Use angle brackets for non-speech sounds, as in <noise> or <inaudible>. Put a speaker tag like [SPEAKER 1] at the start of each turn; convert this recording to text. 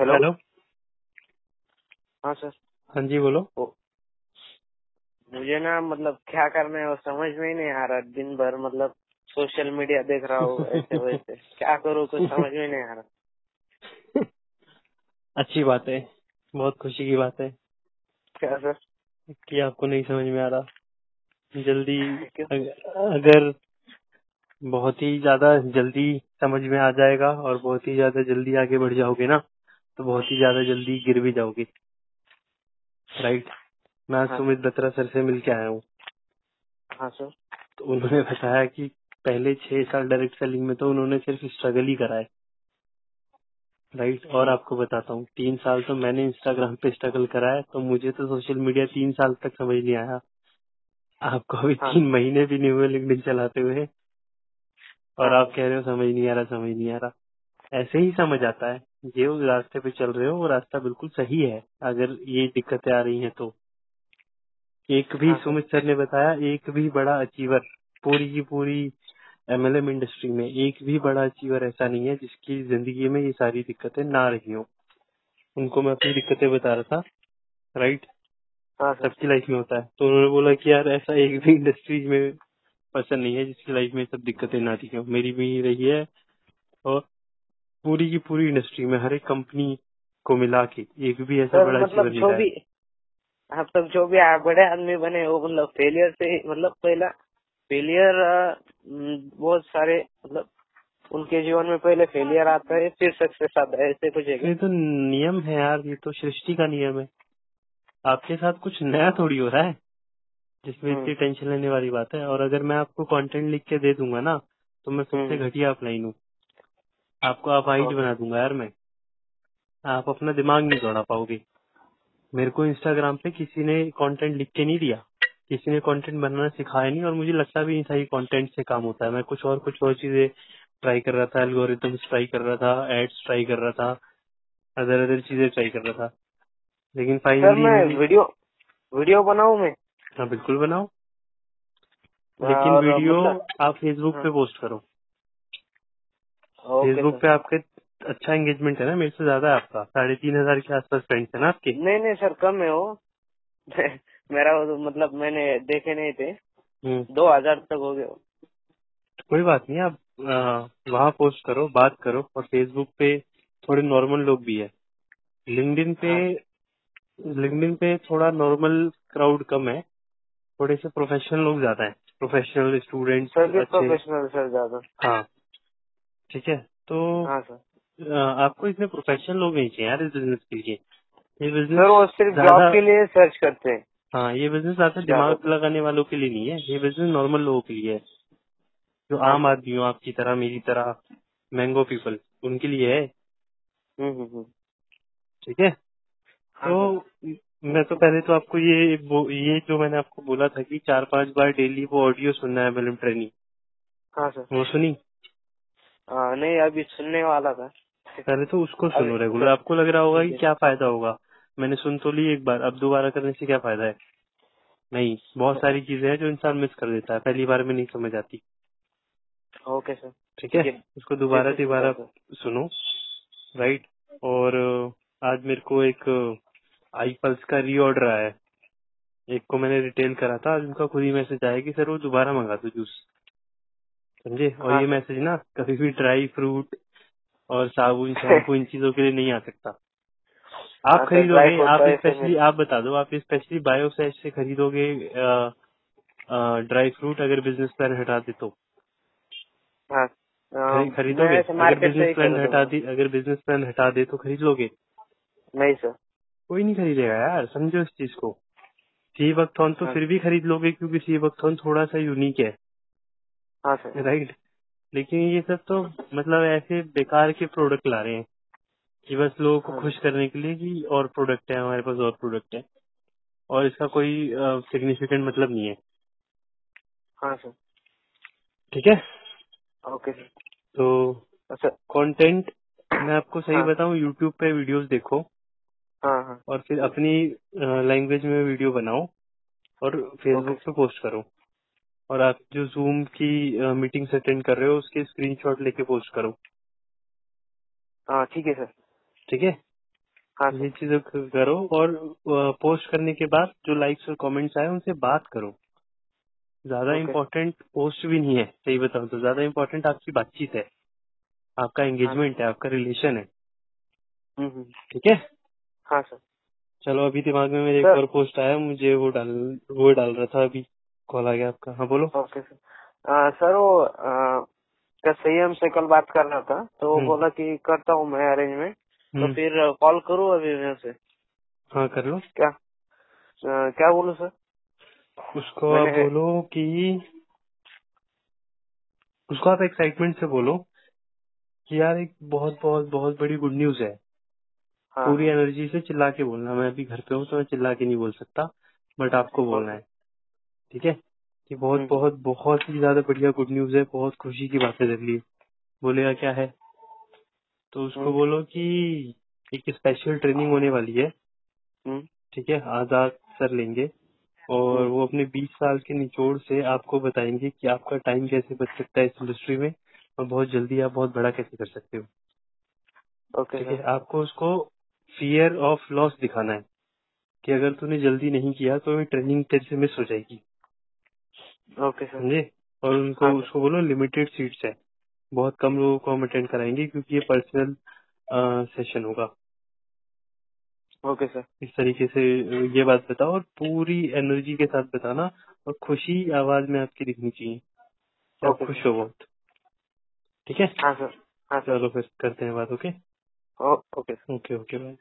[SPEAKER 1] Hello
[SPEAKER 2] hello
[SPEAKER 1] हाँ sir
[SPEAKER 2] हाँ जी बोलो।
[SPEAKER 1] ओ, मुझे ना मतलब क्या करना है वो समझ में ही नहीं आ रहा। दिन भर मतलब सोशल मीडिया देख रहा हूँ ऐसे वैसे। <laughs> क्या करूँ कुछ समझ में नहीं आ रहा। <laughs>
[SPEAKER 2] अच्छी बात है। बहुत खुशी की बात है।
[SPEAKER 1] क्या सर
[SPEAKER 2] कि आपको नहीं समझ में आ रहा। जल्दी <laughs> अगर बहुत ही ज़्यादा जल्दी समझ में आ जाएगा और बहुत ही ज़्यादा जल्दी आगे बढ़ जाओगे ना तो बहुत ही ज़्यादा जल्दी गिर भी जाओगे। राइट मैं आज
[SPEAKER 1] हाँ।
[SPEAKER 2] सुमित बत्रा सर से मिल के आया हूँ।
[SPEAKER 1] हाँ सर।
[SPEAKER 2] तो उन्होंने बताया कि पहले छह साल डायरेक्ट सेलिंग में तो उन्होंने सिर्फ़ स्ट्रगल ही कराए है। राइट और
[SPEAKER 1] हम्म,
[SPEAKER 2] आपको बताता हूँ तीन साल तो मैंने इंस्टाग्राम पे स्ट्रगल करा है तो मुझे तो सोशल मीडिया तीन साल तक समझ नहीं आया। आपको अभी
[SPEAKER 1] हाँ।
[SPEAKER 2] तीन महीने भी नहीं हुए लिंक्डइन चलाते हुए। और
[SPEAKER 1] हाँ।
[SPEAKER 2] आप कह रहे हो समझ नहीं आ रहा समझ नहीं आ रहा। ऐसे ही समझ आता है। ये उस रास्ते पे चल रहे हो वो रास्ता बिल्कुल सही है। अगर ये दिक्कतें आ रही हैं तो। एक भी
[SPEAKER 1] हाँ।
[SPEAKER 2] सुमित सर ने बताया एक भी बड़ा अचीवर पूरी की पूरी एमएलएम इंडस्ट्री में एक भी बड़ा अचीवर ऐसा नहीं है जिसकी ज़िंदगी में ये सारी दिक्कतें ना रही हो। उनको मैं अपनी दिक्कतें बता रहा था राइट
[SPEAKER 1] हाँ
[SPEAKER 2] सबकी लाइफ में होता है। तो उन्होंने बोला कि यार ऐसा एक भी इंडस्ट्री में पर्सन नहीं है जिसकी लाइफ में सब दिक्कतें ना रही हो। मेरी भी रही है। और पूरी की पूरी इंडस्ट्री में हर एक कंपनी को मिला के एक भी ऐसा
[SPEAKER 1] सर
[SPEAKER 2] बड़ा
[SPEAKER 1] मतलब
[SPEAKER 2] अचीवर
[SPEAKER 1] जो भी अब तक जो भी बड़े आदमी बने वो मतलब फेलियर से मतलब पहला फेलियर बहुत सारे मतलब उनके जीवन में पहले फेलियर आता है फिर सक्सेस आता है ऐसे कुछ है
[SPEAKER 2] ये तो नियम है यार ये तो सृष्टि का नियम है। आपके साथ कुछ नया थोड़ी हो रहा है जिसमें
[SPEAKER 1] हम्म।
[SPEAKER 2] इतनी टेंशन लेने वाली बात है। और अगर मैं आपको कंटेंट लिख के दे दूँगा ना तो मैं सबसे
[SPEAKER 1] हम्म।
[SPEAKER 2] घटिया अपलाइन हूँ। आपको आप हाइट बना दूँगा यार मैं। आप अपना दिमाग नहीं दौड़ा पाओगे। मेरे को इंस्टाग्राम पे किसी ने कंटेंट लिख के नहीं दिया। किसी ने कंटेंट बनाना सिखाया नहीं और मुझे लगता भी नहीं था कि कंटेंट से काम होता है। मैं कुछ और कुछ और चीज़ें ट्राई कर रहा था एल्गोरिथम्स ट्राई कर रहा था एड्स ट्राई कर रहा था अदर अदर चीज़ें ट्राई कर रहा था। लेकिन फाइनली
[SPEAKER 1] मैं वीडियो वीडियो बनाऊँ मैं?
[SPEAKER 2] हाँ बिल्कुल बनाओ। लेकिन वीडियो
[SPEAKER 1] मतलब
[SPEAKER 2] आप फेसबुक
[SPEAKER 1] हाँ,
[SPEAKER 2] पे पोस्ट करो। फेसबुक पे आपके अच्छा एंगेजमेंट है ना? मेरे से ज़्यादा है आपका। साढ़े तीन हज़ार के आसपास फ्रेंड्स है ना आपके?
[SPEAKER 1] नहीं नहीं सर कम है वो। <laughs> मेरा वो मतलब मैंने देखे नहीं थे।
[SPEAKER 2] हम्म,
[SPEAKER 1] दो हज़ार तक हो गए।
[SPEAKER 2] कोई बात नहीं आप वहाँ पोस्ट करो बात करो और फेसबुक पे थोड़े नॉर्मल लोग भी है। लिंक्डइन पे
[SPEAKER 1] हाँ।
[SPEAKER 2] लिंक्डइन पे थोड़ा नॉर्मल क्राउड कम है। थोड़े से प्रोफेशनल लोग ज़्यादा है। प्रोफेशनल अच्छे
[SPEAKER 1] प्रोफेशनल सर ज़्यादा।
[SPEAKER 2] हाँ। ठीक है? तो
[SPEAKER 1] हाँ सर।
[SPEAKER 2] आपको इसमें प्रोफेशनल लोग नहीं चाहिए यार इस बिज़नेस के लिए। ये बिज़नेस
[SPEAKER 1] सर वो सिर्फ़ जॉब के लिए सर्च करते हैं।
[SPEAKER 2] हाँ ये बिज़नेस ज़्यादा दिमाग लगाने वालों के लिए नहीं है। ये बिज़नेस नॉर्मल लोगों के लिए है। जो
[SPEAKER 1] हाँ।
[SPEAKER 2] आम आदमी हो आपकी तरह मेरी तरह मैंगो पीपल उनके लिए है।
[SPEAKER 1] हम्म हम्म हम्म।
[SPEAKER 2] ठीक है?
[SPEAKER 1] हाँ
[SPEAKER 2] तो मैं तो पहले तो आपको ये ये जो मैंने आपको बोला था कि चार पाँच बार डेली वो ऑडियो सुनना है फ़िल्म ट्रेनिंग
[SPEAKER 1] हाँ सर।
[SPEAKER 2] वो सुनी?
[SPEAKER 1] हाँ, नहीं अभी सुनने वाला था।
[SPEAKER 2] पहले तो उसको सुनो रेगुलर आपको लग रहा होगा कि क्या फ़ायदा होगा? मैंने सुन तो ली एक बार। अब दोबारा करने से क्या फ़ायदा है? नहीं बहुत सारी चीज़ें हैं जो इंसान मिस कर देता है। पहली बार में नहीं समझ आती।
[SPEAKER 1] Okay sir.
[SPEAKER 2] ठीक है? उसको दोबारा
[SPEAKER 1] सर।
[SPEAKER 2] सुनो। राइट और आज मेरे को एक आई पल्स का रीऑर्डर आया है। एक को मैंने रिटेल करा था। आज उनका खुद ही मैसेज आया कि सर वो दोबारा मंगा दो जूस समझे? और
[SPEAKER 1] हाँ।
[SPEAKER 2] ये मैसेज ना कभी भी ड्राई फ्रूट और साबुन <laughs> शैम्पू इन चीज़ों के लिए नहीं आ सकता। आप
[SPEAKER 1] हाँ ड्राई
[SPEAKER 2] खरीदोगे आप
[SPEAKER 1] तो
[SPEAKER 2] स्पेशली आप बता दो आप स्पेशली बायोसेज से खरीदोगे ड्राई फ्रूट अगर बिज़नेस प्लान हटा दे तो।
[SPEAKER 1] हाँ
[SPEAKER 2] खरीदोगे? अगर बिज़नेस प्लान हटा दी अगर बिज़नेस प्लान हटा दे तो खरीद लोगे?
[SPEAKER 1] नहीं सर
[SPEAKER 2] कोई नहीं खरीदेगा यार समझो इस चीज़ को। सी बकथॉन तो फिर भी खरीद लोगे क्योंकि सी बकथॉन थोड़ा सा यूनिक है।
[SPEAKER 1] हाँ सर।
[SPEAKER 2] राइट लेकिन ये सब तो मतलब ऐसे बेकार के प्रोडक्ट ला रहे हैं कि बस लोगों को
[SPEAKER 1] हाँ।
[SPEAKER 2] खुश करने के लिए कि और प्रोडक्ट है हमारे पास और प्रोडक्ट है। और इसका कोई सिग्निफिकेंट मतलब नहीं है।
[SPEAKER 1] हाँ सर।
[SPEAKER 2] ठीक है?
[SPEAKER 1] Okay sir.
[SPEAKER 2] तो
[SPEAKER 1] अच्छा
[SPEAKER 2] कंटेंट मैं आपको सही
[SPEAKER 1] हाँ।
[SPEAKER 2] बताऊँ यूट्यूब पे वीडियोस देखो।
[SPEAKER 1] हाँ हाँ।
[SPEAKER 2] और फिर अपनी लैंग्वेज में वीडियो बनाओ। और फेसबुक पे पोस्ट करो। और आप जो जूम की मीटिंग अटेंड कर रहे हो उसके स्क्रीनशॉट लेके पोस्ट करो।
[SPEAKER 1] हाँ ठीक है सर।
[SPEAKER 2] ठीक है?
[SPEAKER 1] हाँ
[SPEAKER 2] ये
[SPEAKER 1] सर।
[SPEAKER 2] चीज़ें करो और पोस्ट करने के बाद जो लाइक्स और कमेंट्स आए उनसे बात करो। ज़्यादा इम्पोर्टेंट पोस्ट भी नहीं है सही बताऊँ तो। ज़्यादा इम्पोर्टेंट आपकी बातचीत है। आपका एंगेजमेंट हाँ. है आपका रिलेशन है।
[SPEAKER 1] हम्म, हम्म,
[SPEAKER 2] ठीक है?
[SPEAKER 1] हाँ सर।
[SPEAKER 2] चलो अभी दिमाग में मेरे एक और पोस्ट आया मुझे वो डाल वो डाल रहा था अभी। कॉल आ गया आपका। हाँ बोलो।
[SPEAKER 1] ओके सर सर वो सही हमसे कल बात कर रहा था? तो वो
[SPEAKER 2] हम्म।
[SPEAKER 1] बोला कि करता हूँ मैं अरेंजमेंट तो
[SPEAKER 2] हम्म,
[SPEAKER 1] फिर कॉल करूँ अभी मैं उसे
[SPEAKER 2] हाँ कर लो।
[SPEAKER 1] क्या? आ, क्या बोलो सर
[SPEAKER 2] उसको आप बोलो कि उसको आप एक्साइटमेंट से बोलो कि यार एक बहुत बहुत बहुत बड़ी गुड न्यूज़ है।
[SPEAKER 1] हाँ।
[SPEAKER 2] पूरी एनर्जी से चिल्ला के बोलना। मैं अभी घर पे हूँ तो मैं चिल्ला के नहीं बोल सकता बट आपको बोलना है। ठीक है? कि बहुत
[SPEAKER 1] हम्म,
[SPEAKER 2] बहुत बहुत ही ज़्यादा बढ़िया गुड न्यूज़ है बहुत खुशी की बात है तेरे लिए बोलेगा क्या है? तो उसको
[SPEAKER 1] हम्म,
[SPEAKER 2] बोलो कि एक स्पेशल ट्रेनिंग होने वाली है।
[SPEAKER 1] हम्म,
[SPEAKER 2] ठीक है? आज़ाद सर लेंगे। और वो अपने 20 साल के निचोड़ से आपको बताएँगे कि आपका टाइम कैसे बच सकता है इस इंडस्ट्री में और बहुत जल्दी आप बहुत बड़ा कैसे कर सकते हो।
[SPEAKER 1] ओके
[SPEAKER 2] ठीक है? आपको उसको फियर ऑफ़ लॉस दिखाना है कि अगर तूने जल्दी नहीं किया तो ये ट्रेनिंग तेरे से मिस हो जाएगी।
[SPEAKER 1] Okay sir.
[SPEAKER 2] समझे? और उनको
[SPEAKER 1] हाँ सर
[SPEAKER 2] उसको बोलो लिमिटेड सीट्स है। बहुत कम लोगों को हम अटेंड कराएँगे क्योंकि ये पर्सनल सेशन होगा।
[SPEAKER 1] Okay sir.
[SPEAKER 2] इस तरीके से ये बात बताओ और पूरी एनर्जी के साथ बताना और खुशी आवाज़ में आपकी दिखनी चाहिए। आप
[SPEAKER 1] ओके
[SPEAKER 2] खुश हो बहुत। ठीक है?
[SPEAKER 1] हाँ सर। हाँ सर।
[SPEAKER 2] चलो फिर करते हैं बात ओके?
[SPEAKER 1] ओ- okay sir.
[SPEAKER 2] Okay okay bye.